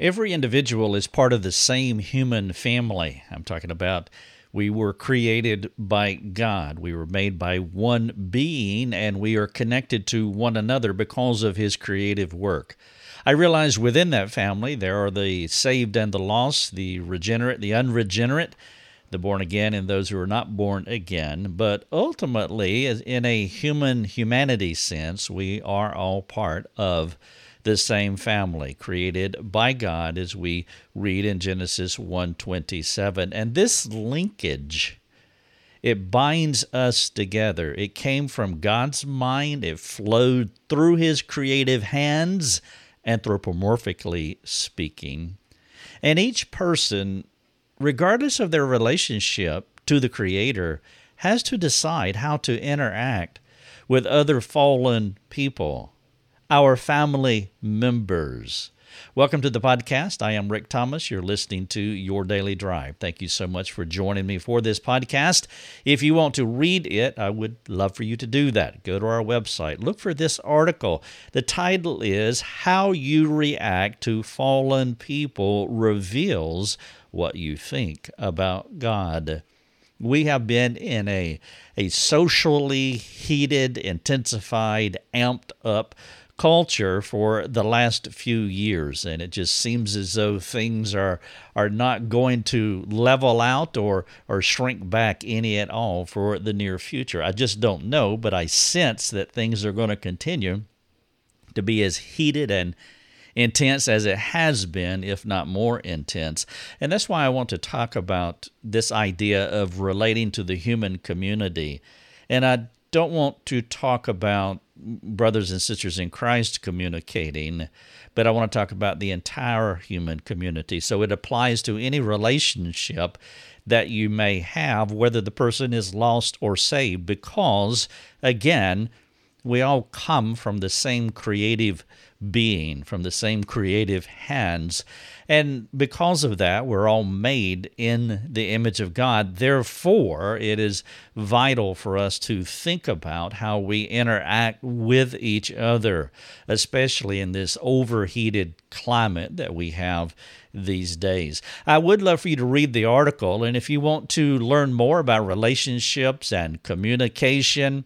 Every individual is part of the same human family. I'm talking about we were created by God. We were made by one being, and we are connected to one another because of His creative work. I realize within that family there are the saved and the lost, the regenerate, the unregenerate, the born again, and those who are not born again. But ultimately, in a human humanity sense, we are all part of the same family created by God as we read in Genesis 1:27 and this linkage it binds us together. It came from God's mind. It flowed through his creative hands anthropomorphically speaking. And each person regardless of their relationship to the creator has to decide how to interact with other fallen people our family members. Welcome to the podcast. I am Rick Thomas. You're listening to Your Daily Drive. Thank you so much for joining me for this podcast. If you want to read it, I would love for you to do that. Go to our website, look for this article. The title is How You React to Fallen People Reveals What You Think About God we have been in a, a socially heated, intensified, amped up culture for the last few years, and it just seems as though things are are not going to level out or or shrink back any at all for the near future. I just don't know, but I sense that things are going to continue to be as heated and intense as it has been, if not more intense. And that's why I want to talk about this idea of relating to the human community. And I don't want to talk about brothers and sisters in Christ communicating, but I want to talk about the entire human community. So it applies to any relationship that you may have, whether the person is lost or saved, because, again, we all come from the same creative being, from the same creative hands. And because of that, we're all made in the image of God. Therefore, it is vital for us to think about how we interact with each other, especially in this overheated climate that we have these days. I would love for you to read the article, and if you want to learn more about relationships and communication,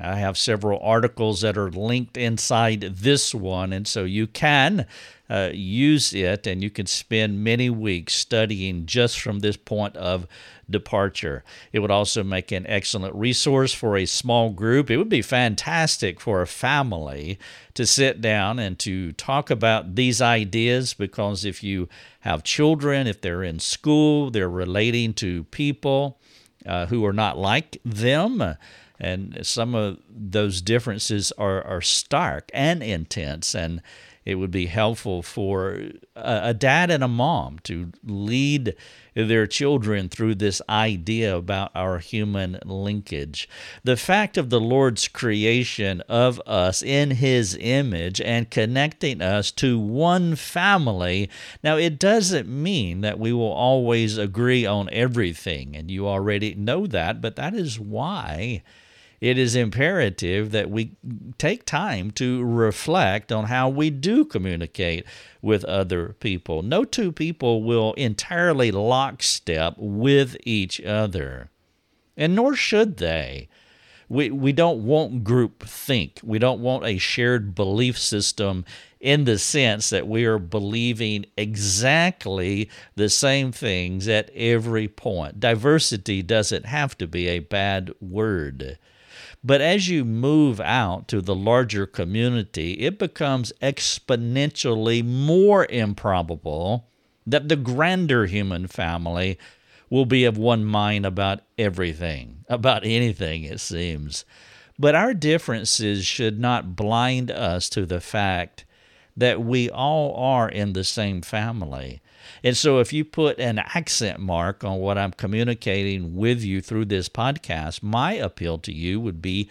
I have several articles that are linked inside this one, and so you can uh, use it and you can spend many weeks studying just from this point of departure. It would also make an excellent resource for a small group. It would be fantastic for a family to sit down and to talk about these ideas because if you have children, if they're in school, they're relating to people uh, who are not like them and some of those differences are, are stark and intense and it would be helpful for a, a, dad and a mom to lead their children through this idea about our human linkage. The fact of the Lord's creation of us in His image and connecting us to one family. Now, it doesn't mean that we will always agree on everything, and you already know that, but that is why it is imperative that we take time to reflect on how we do communicate with other people. No two people will entirely lockstep with each other, and nor should they. We, we don't want group think. We don't want a shared belief system in the sense that we are believing exactly the same things at every point. Diversity doesn't have to be a bad word. But as you move out to the larger community, it becomes exponentially more improbable that the grander human family will be of one mind about everything, about anything, it seems. But our differences should not blind us to the fact that we all are in the same family. And so, if you put an accent mark on what I'm communicating with you through this podcast, my appeal to you would be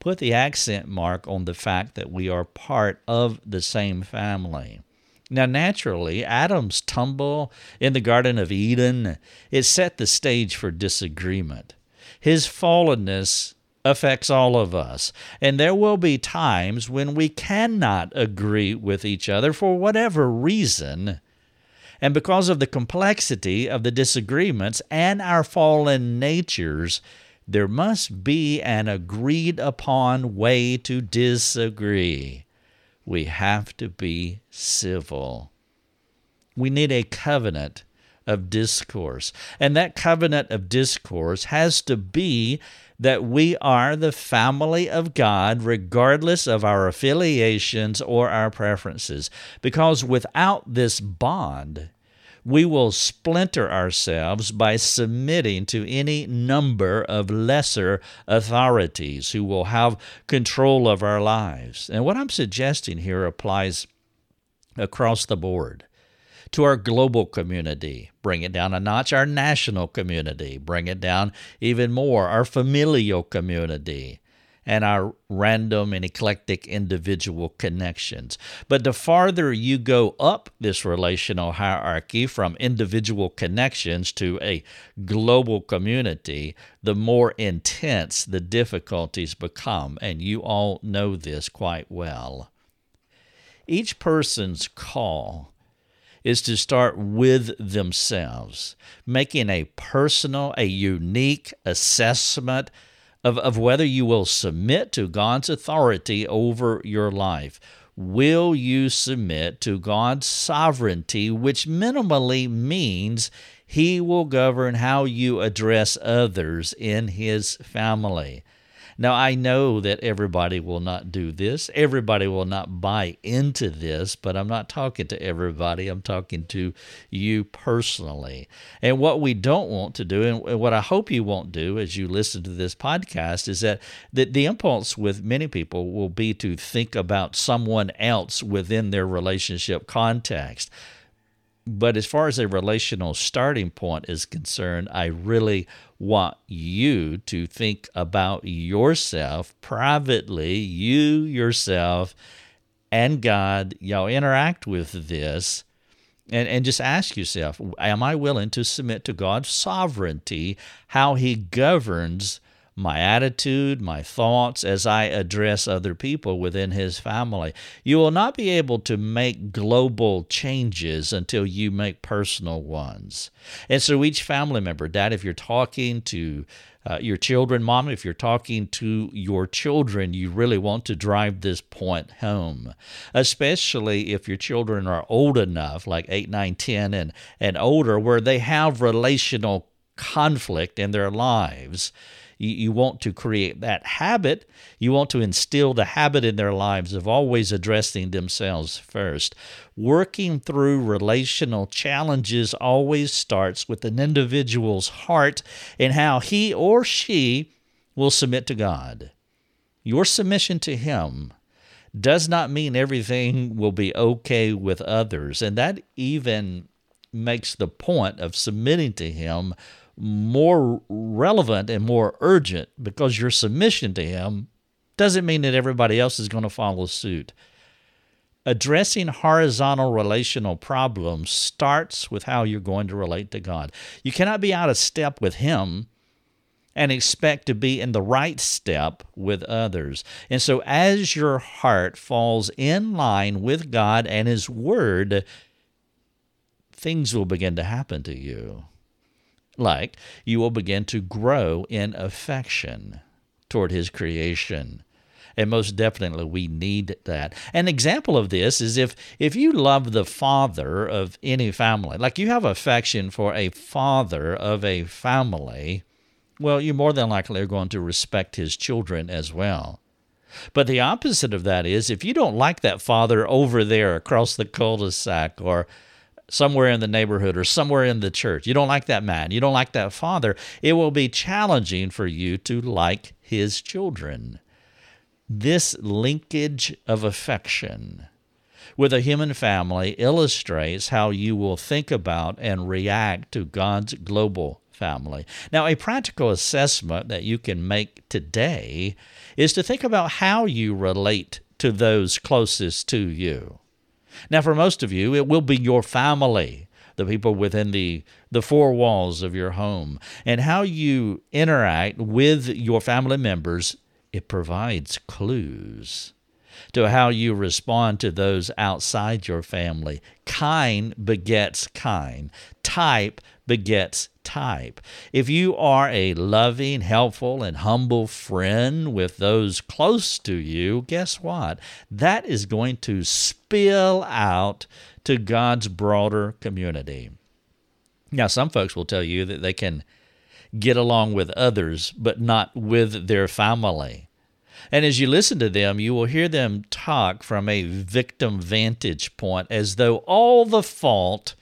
put the accent mark on the fact that we are part of the same family. Now, naturally, Adam's tumble in the Garden of Eden, it set the stage for disagreement. His fallenness affects all of us, and there will be times when we cannot agree with each other for whatever reason And because of the complexity of the disagreements and our fallen natures, there must be an agreed upon way to disagree. We have to be civil. We need a covenant of discourse. And that covenant of discourse has to be that we are the family of God, regardless of our affiliations or our preferences. Because without this bond, we will splinter ourselves by submitting to any number of lesser authorities who will have control of our lives. And what I'm suggesting here applies across the board to our global community, bring it down a notch, our national community, bring it down even more, our familial community, and our random and eclectic individual connections. But the farther you go up this relational hierarchy from individual connections to a global community, the more intense the difficulties become. And you all know this quite well. Each person's call is to start with themselves, making a personal, a unique assessment of, of whether you will submit to God's authority over your life. Will you submit to God's sovereignty, which minimally means He will govern how you address others in His family? Now, I know that everybody will not do this. Everybody will not buy into this, but I'm not talking to everybody. I'm talking to you personally. And what we don't want to do, and what I hope you won't do as you listen to this podcast, is that the, the impulse with many people will be to think about someone else within their relationship context. But as far as a relational starting point is concerned, I really want you to think about yourself privately, you yourself and God, y'all interact with this and, and just ask yourself, am I willing to submit to God's sovereignty, how He governs my attitude, my thoughts as I address other people within his family. You will not be able to make global changes until you make personal ones. And so each family member, dad, if you're talking to uh, your children, mom, if you're talking to your children, you really want to drive this point home, especially if your children are old enough, like 8, 9, 10, and, and older, where they have relational conflict in their lives. You, you want to create that habit. You want to instill the habit in their lives of always addressing themselves first. Working through relational challenges always starts with an individual's heart and how he or she will submit to God. Your submission to Him does not mean everything will be okay with others. And that even makes the point of submitting to Him more relevant and more urgent because your submission to Him doesn't mean that everybody else is going to follow suit. Addressing horizontal relational problems starts with how you're going to relate to God. You cannot be out of step with Him and expect to be in the right step with others. And so, as your heart falls in line with God and His Word, things will begin to happen to you like you will begin to grow in affection toward his creation. And most definitely we need that. An example of this is if if you love the father of any family, like you have affection for a father of a family, well, you more than likely are going to respect his children as well. But the opposite of that is if you don't like that father over there across the cul-de-sac or somewhere in the neighborhood or somewhere in the church, you don't like that man, you don't like that father, it will be challenging for you to like his children. This linkage of affection with a human family illustrates how you will think about and react to God's global family. Now, a practical assessment that you can make today is to think about how you relate to those closest to you. Now, for most of you, it will be your family, the people within the, the four walls of your home, and how you interact with your family members. It provides clues. to how you respond to those outside your family. Kind begets kind. Type begets type. If you are a loving, helpful, and humble friend with those close to you, guess what? That is going to spill out to God's broader community. Now, some folks will tell you that they can get along with others, but not with their family. And as you listen to them, you will hear them talk from a victim vantage point as though all the fault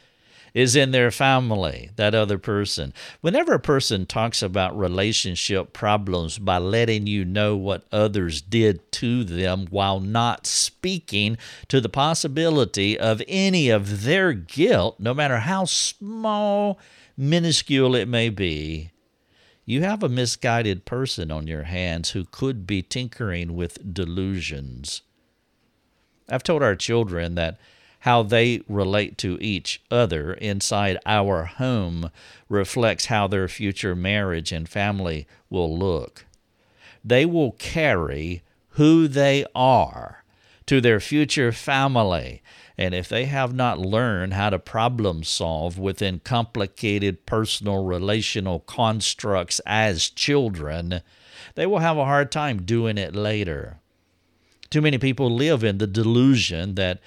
is in their family, that other person. Whenever a person talks about relationship problems by letting you know what others did to them while not speaking to the possibility of any of their guilt, no matter how small, minuscule it may be, you have a misguided person on your hands who could be tinkering with delusions. I've told our children that how they relate to each other inside our home reflects how their future marriage and family will look. They will carry who they are to their future family. And if they have not learned how to problem solve within complicated personal relational constructs as children, they will have a hard time doing it later. Too many people live in the delusion that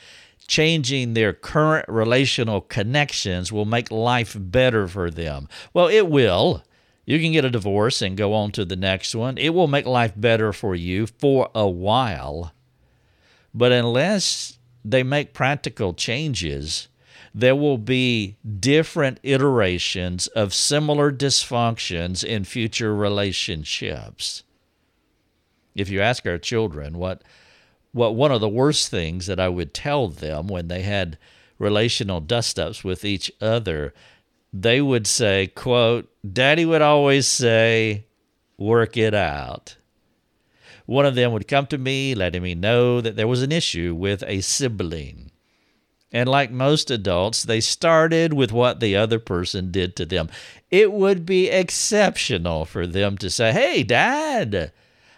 changing their current relational connections will make life better for them. Well, it will. You can get a divorce and go on to the next one. It will make life better for you for a while. But unless they make practical changes, there will be different iterations of similar dysfunctions in future relationships. If you ask our children what what one of the worst things that I would tell them when they had relational dust ups with each other, they would say, quote, Daddy would always say, work it out. One of them would come to me letting me know that there was an issue with a sibling. And like most adults, they started with what the other person did to them. It would be exceptional for them to say, Hey, Dad,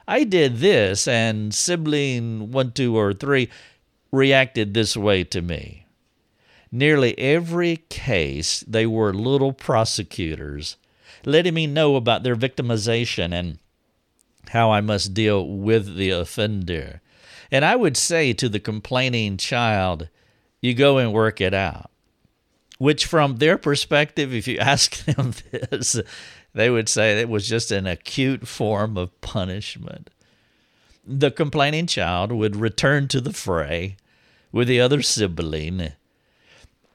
I did this, and sibling one, two, or three reacted this way to me. Nearly every case, they were little prosecutors, letting me know about their victimization and how I must deal with the offender. And I would say to the complaining child, you go and work it out. Which, from their perspective, if you ask them this, they would say it was just an acute form of punishment. The complaining child would return to the fray with the other sibling.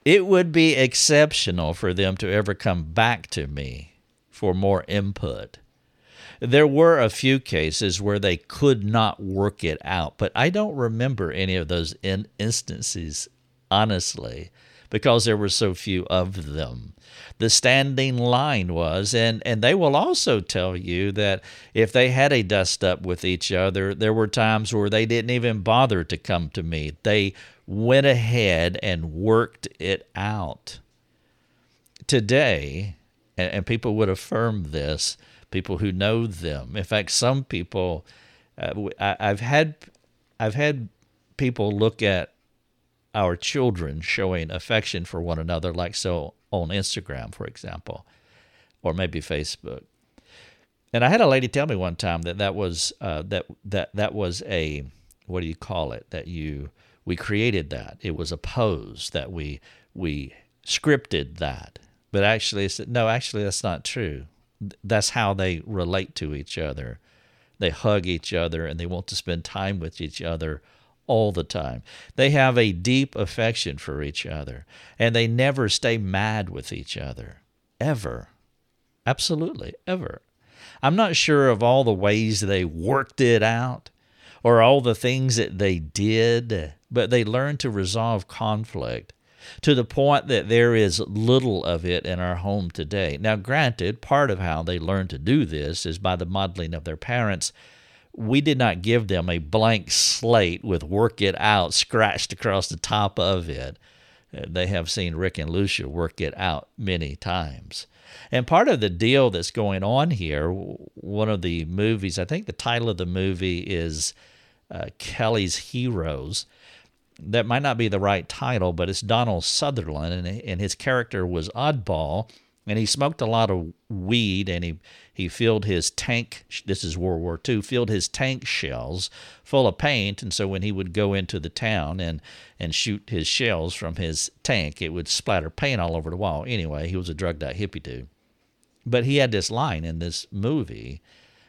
It would be exceptional for them to ever come back to me for more input. There were a few cases where they could not work it out, but I don't remember any of those in- instances, honestly, because there were so few of them the standing line was. And, and they will also tell you that if they had a dust up with each other, there were times where they didn't even bother to come to me. They went ahead and worked it out. Today, and, and people would affirm this, people who know them. In fact, some people, uh, I, I've had, I've had people look at our children showing affection for one another, like so on Instagram, for example, or maybe Facebook. And I had a lady tell me one time that that was uh, that that that was a what do you call it? That you we created that it was a pose that we we scripted that, but actually, said no, actually that's not true. That's how they relate to each other. They hug each other and they want to spend time with each other all the time. They have a deep affection for each other, and they never stay mad with each other. Ever. Absolutely, ever. I'm not sure of all the ways they worked it out or all the things that they did, but they learned to resolve conflict to the point that there is little of it in our home today. Now, granted, part of how they learned to do this is by the modeling of their parents we did not give them a blank slate with work it out scratched across the top of it. Uh, they have seen Rick and Lucia work it out many times. And part of the deal that's going on here, one of the movies, I think the title of the movie is uh, Kelly's Heroes. That might not be the right title, but it's Donald Sutherland, and, and his character was Oddball, and he smoked a lot of weed, and he he filled his tank. This is World War II. Filled his tank shells full of paint, and so when he would go into the town and and shoot his shells from his tank, it would splatter paint all over the wall. Anyway, he was a drugged out hippie dude. But he had this line in this movie,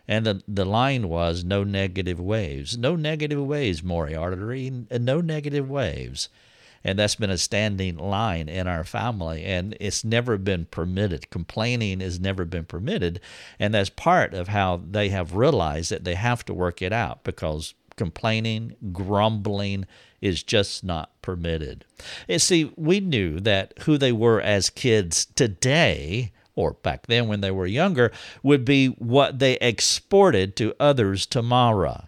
and the, the line was no negative waves. No negative waves, Moriarty, no negative waves. And that's been a standing line in our family, and it's never been permitted. Complaining has never been permitted, and that's part of how they have realized that they have to work it out because complaining, grumbling is just not permitted. And see, we knew that who they were as kids today or back then when they were younger, would be what they exported to others tomorrow.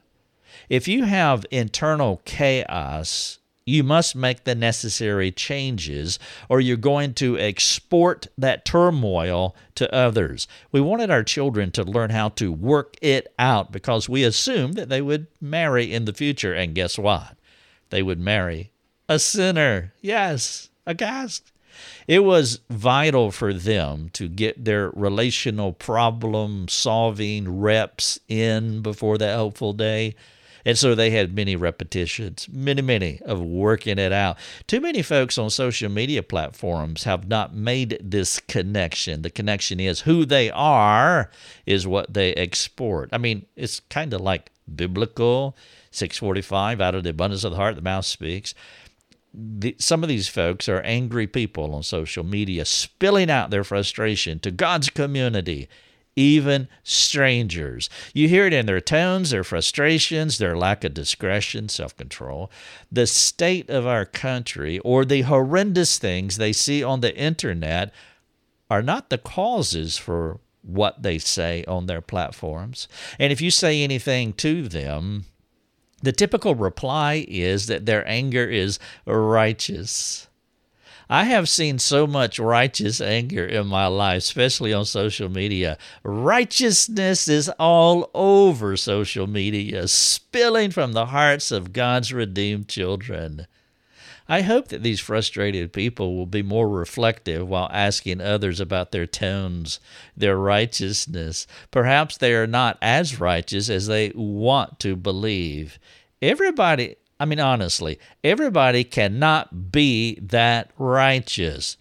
If you have internal chaos, you must make the necessary changes, or you're going to export that turmoil to others. We wanted our children to learn how to work it out because we assumed that they would marry in the future. And guess what? They would marry a sinner. Yes, a cast. It was vital for them to get their relational problem solving reps in before that hopeful day. And so they had many repetitions, many, many of working it out. Too many folks on social media platforms have not made this connection. The connection is who they are, is what they export. I mean, it's kind of like biblical 645 out of the abundance of the heart, the mouth speaks the, some of these folks are angry people on social media, spilling out their frustration to God's community, even strangers. You hear it in their tones, their frustrations, their lack of discretion, self control. The state of our country or the horrendous things they see on the internet are not the causes for what they say on their platforms. And if you say anything to them, the typical reply is that their anger is righteous. I have seen so much righteous anger in my life, especially on social media. Righteousness is all over social media, spilling from the hearts of God's redeemed children. I hope that these frustrated people will be more reflective while asking others about their tones, their righteousness. Perhaps they are not as righteous as they want to believe. Everybody, I mean, honestly, everybody cannot be that righteous.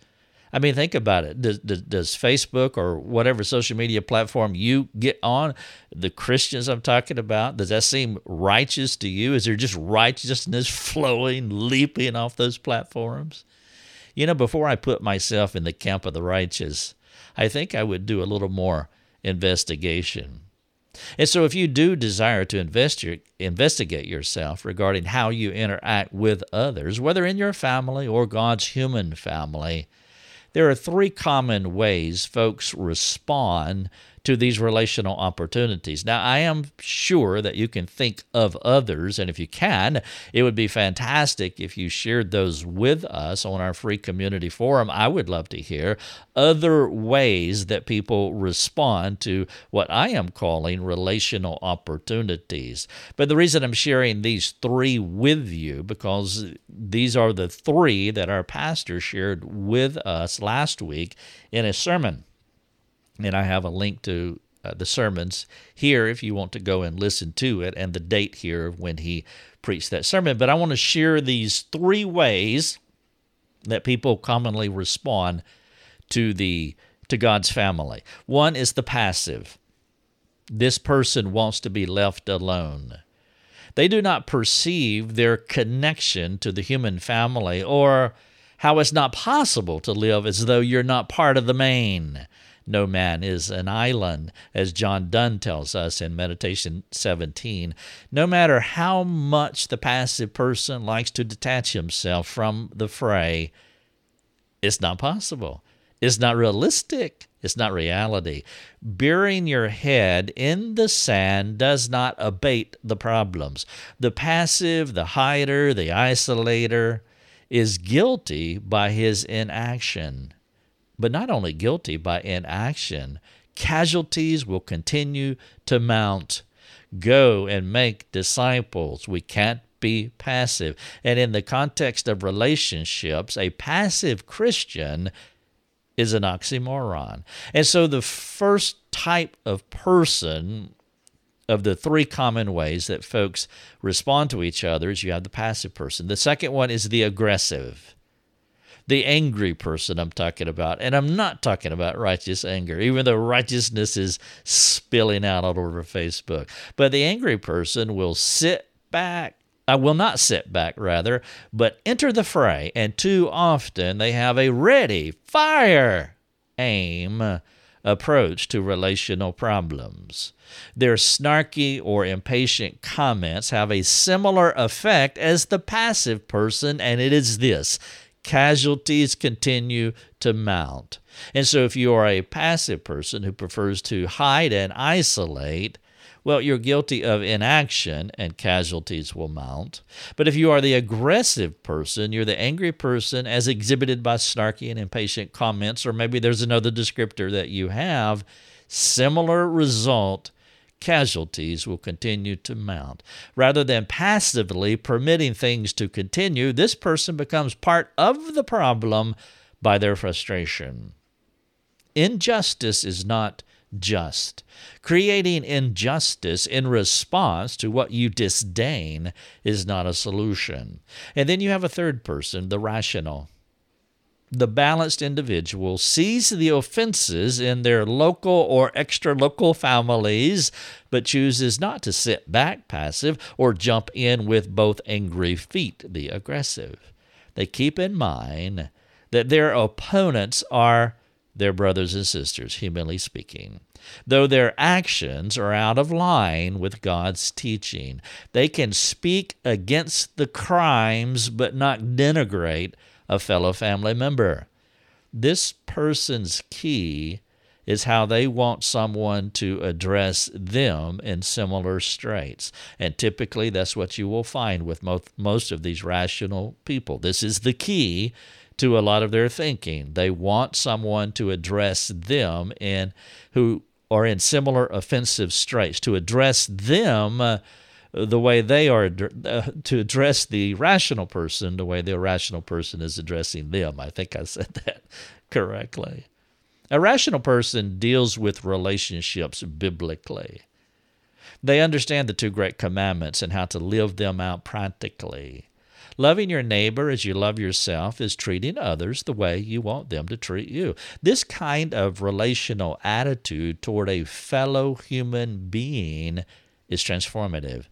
I mean, think about it. Does, does, does, Facebook or whatever social media platform you get on, the Christians I'm talking about, does that seem righteous to you? Is there just righteousness flowing, leaping off those platforms? You know, before I put myself in the camp of the righteous, I think I would do a little more investigation. And so, if you do desire to invest, investigate yourself regarding how you interact with others, whether in your family or God's human family, there are three common ways folks respond to these relational opportunities. Now, I am sure that you can think of others, and if you can, it would be fantastic if you shared those with us on our free community forum. I would love to hear other ways that people respond to what I am calling relational opportunities. But the reason I'm sharing these three with you, because these are the three that our pastor shared with us last week in a sermon and I have a link to uh, the sermons here if you want to go and listen to it and the date here when he preached that sermon. But I want to share these three ways that people commonly respond to the to God's family. One is the passive. This person wants to be left alone. They do not perceive their connection to the human family or how it's not possible to live as though you're not part of the main. No man is an island, as John Donne tells us in Meditation 17. No matter how much the passive person likes to detach himself from the fray, it's not possible. It's not realistic. It's not reality. Burying your head in the sand does not abate the problems. The passive, the hider, the isolator is guilty by his inaction but not only guilty by inaction, casualties will continue to mount. Go and make disciples. We can't be passive. And in the context of relationships, a passive Christian is an oxymoron. And so the first type of person of the three common ways that folks respond to each other is you have the passive person. The second one is the aggressive. The angry person I'm talking about. And I'm not talking about righteous anger, even though righteousness is spilling out all over Facebook. But the angry person will sit back, I will not sit back, rather, but enter the fray. And too often they have a ready, fire, aim approach to relational problems. Their snarky or impatient comments have a similar effect as the passive person, and it is this casualties continue to mount. And so, if you are a passive person who prefers to hide and isolate, well, you're guilty of inaction and casualties will mount. But if you are the aggressive person, you're the angry person as exhibited by snarky and impatient comments, or maybe there's another descriptor that you have, similar result casualties will continue to mount. Rather than passively permitting things to continue, this person becomes part of the problem by their frustration. Injustice is not just. Creating injustice in response to what you disdain is not a solution. And then you have a third person, the rational. The balanced individual sees the offenses in their local or extra local families, but chooses not to sit back passive or jump in with both angry feet, the aggressive. They keep in mind that their opponents are their brothers and sisters, humanly speaking. Though their actions are out of line with God's teaching, they can speak against the crimes but not denigrate a fellow family member. This person's key is how they want someone to address them in similar straits. And typically, that's what you will find with most, most of these rational people. This is the key to a lot of their thinking. They want someone to address them and who are in similar offensive straits, to address them uh, the way they are, uh, to address the rational person the way the irrational person is addressing them. I think I said that correctly. A rational person deals with relationships biblically. They understand the two great commandments and how to live them out practically. Loving your neighbor as you love yourself is treating others the way you want them to treat you. This kind of relational attitude toward a fellow human being is transformative.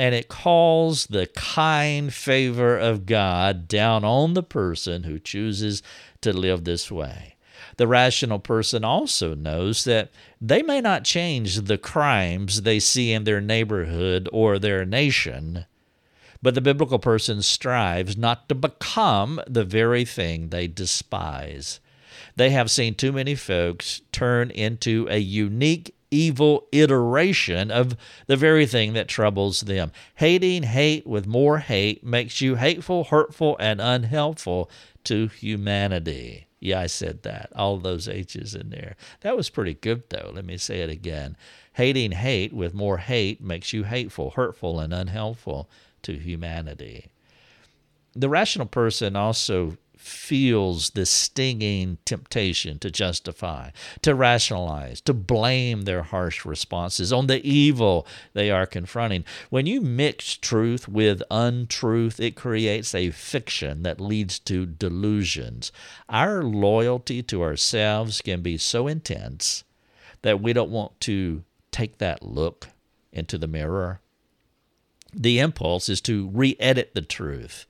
And it calls the kind favor of God down on the person who chooses to live this way. The rational person also knows that they may not change the crimes they see in their neighborhood or their nation, but the biblical person strives not to become the very thing they despise. They have seen too many folks turn into a unique evil iteration of the very thing that troubles them. Hating hate with more hate makes you hateful, hurtful, and unhelpful to humanity. Yeah, I said that. All those H's in there. That was pretty good, though. Let me say it again. Hating hate with more hate makes you hateful, hurtful, and unhelpful to humanity. The rational person also feels the stinging temptation to justify, to rationalize, to blame their harsh responses on the evil they are confronting. When you mix truth with untruth, it creates a fiction that leads to delusions. Our loyalty to ourselves can be so intense that we don't want to take that look into the mirror the impulse is to re edit the truth.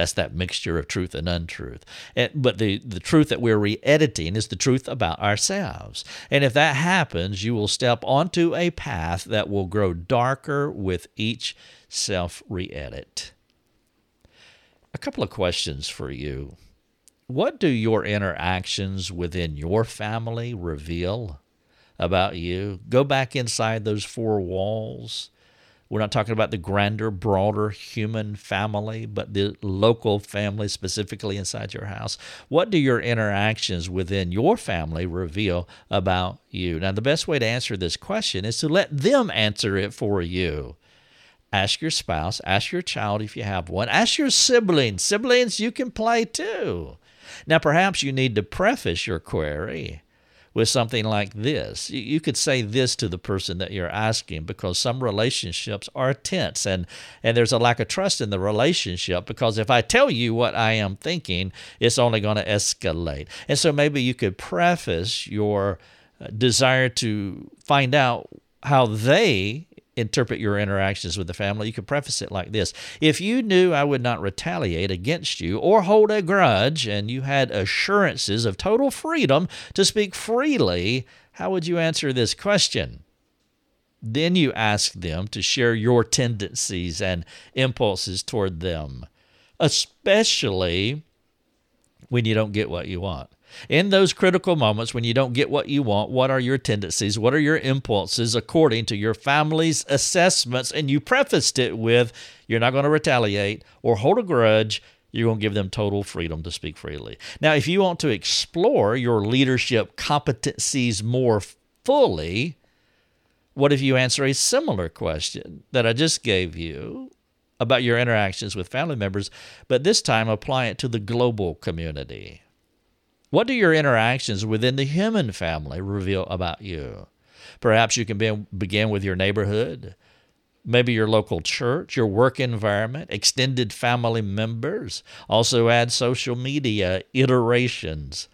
That's that mixture of truth and untruth. And, but the, the truth that we're re editing is the truth about ourselves. And if that happens, you will step onto a path that will grow darker with each self re edit. A couple of questions for you. What do your interactions within your family reveal about you? Go back inside those four walls We're not talking about the grander, broader human family, but the local family specifically inside your house. What do your interactions within your family reveal about you? Now, the best way to answer this question is to let them answer it for you. Ask your spouse, ask your child if you have one, ask your siblings. Siblings, you can play too. Now, perhaps you need to preface your query with something like this. You could say this to the person that you're asking because some relationships are tense and, and there's a lack of trust in the relationship because if I tell you what I am thinking, it's only going to escalate. And so maybe you could preface your uh, desire to find out how they interpret your interactions with the family, you could preface it like this If you knew I would not retaliate against you or hold a grudge, and you had assurances of total freedom to speak freely, how would you answer this question? Then you ask them to share your tendencies and impulses toward them, especially when you don't get what you want. In those critical moments when you don't get what you want, what are your tendencies? What are your impulses according to your family's assessments? And you prefaced it with, you're not going to retaliate or hold a grudge. You're going to give them total freedom to speak freely. Now, if you want to explore your leadership competencies more fully, what if you answer a similar question that I just gave you about your interactions with family members, but this time apply it to the global community? What do your interactions within the human family reveal about you? Perhaps you can be, begin with your neighborhood, maybe your local church, your work environment, extended family members. Also add social media iterations,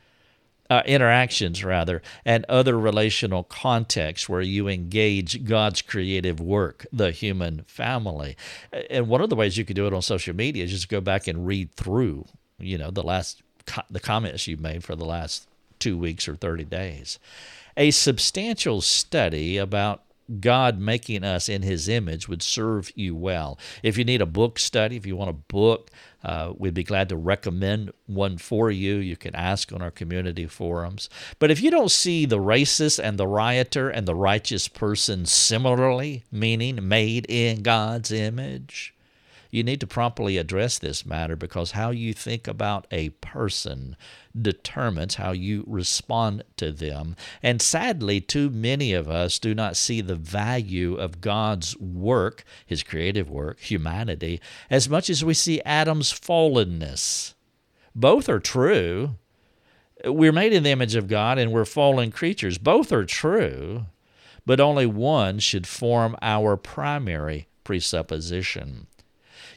uh, interactions rather, and other relational contexts where you engage God's creative work, the human family. And one of the ways you could do it on social media is just go back and read through, you know, the last the comments you've made for the last two weeks or 30 days. A substantial study about God making us in His image would serve you well. If you need a book study, if you want a book, uh, we'd be glad to recommend one for you. You can ask on our community forums. But if you don't see the racist and the rioter and the righteous person similarly, meaning made in God's image, you need to promptly address this matter because how you think about a person determines how you respond to them. And sadly, too many of us do not see the value of God's work, His creative work, humanity, as much as we see Adam's fallenness. Both are true. We're made in the image of God and we're fallen creatures. Both are true, but only one should form our primary presupposition.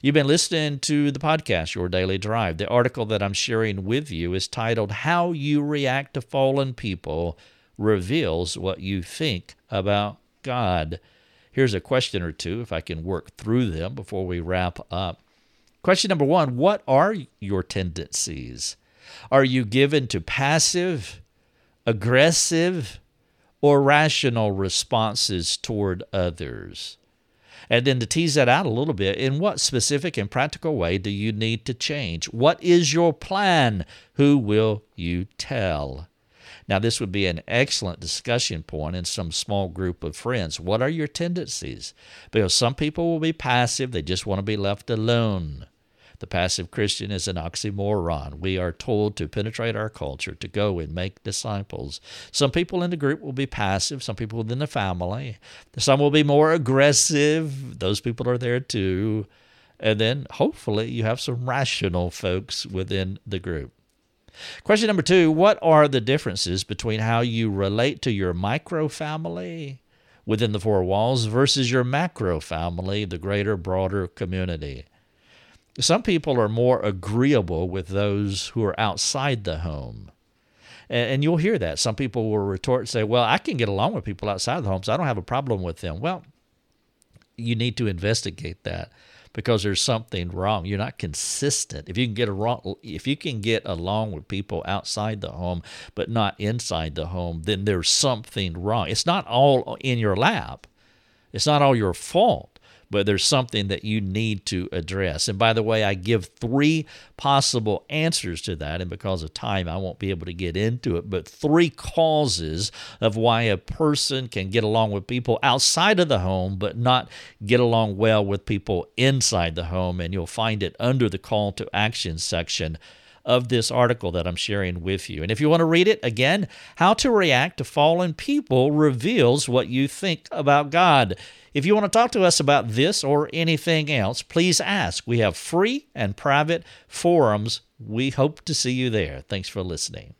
You've been listening to the podcast, Your Daily Drive. The article that I'm sharing with you is titled How You React to Fallen People Reveals What You Think About God. Here's a question or two, if I can work through them before we wrap up. Question number one What are your tendencies? Are you given to passive, aggressive, or rational responses toward others? And then to tease that out a little bit, in what specific and practical way do you need to change? What is your plan? Who will you tell? Now, this would be an excellent discussion point in some small group of friends. What are your tendencies? Because some people will be passive, they just want to be left alone. The passive Christian is an oxymoron. We are told to penetrate our culture, to go and make disciples. Some people in the group will be passive, some people within the family. Some will be more aggressive. Those people are there too. And then hopefully you have some rational folks within the group. Question number two What are the differences between how you relate to your micro family within the four walls versus your macro family, the greater, broader community? Some people are more agreeable with those who are outside the home. And, you'll hear that. Some people will retort and say, Well, I can get along with people outside the home, so I don't have a problem with them. Well, you need to investigate that because there's something wrong. You're not consistent. If you can get a if you can get along with people outside the home but not inside the home, then there's something wrong. It's not all in your lap. It's not all your fault but there's something that you need to address. And by the way, I give three possible answers to that. And because of time, I won't be able to get into it, but three causes of why a person can get along with people outside of the home, but not get along well with people inside the home. And you'll find it under the call to action section of this article that I'm sharing with you. And if you want to read it again, How to React to Fallen People reveals what you think about God. If you want to talk to us about this or anything else, please ask. We have free and private forums. We hope to see you there. Thanks for listening.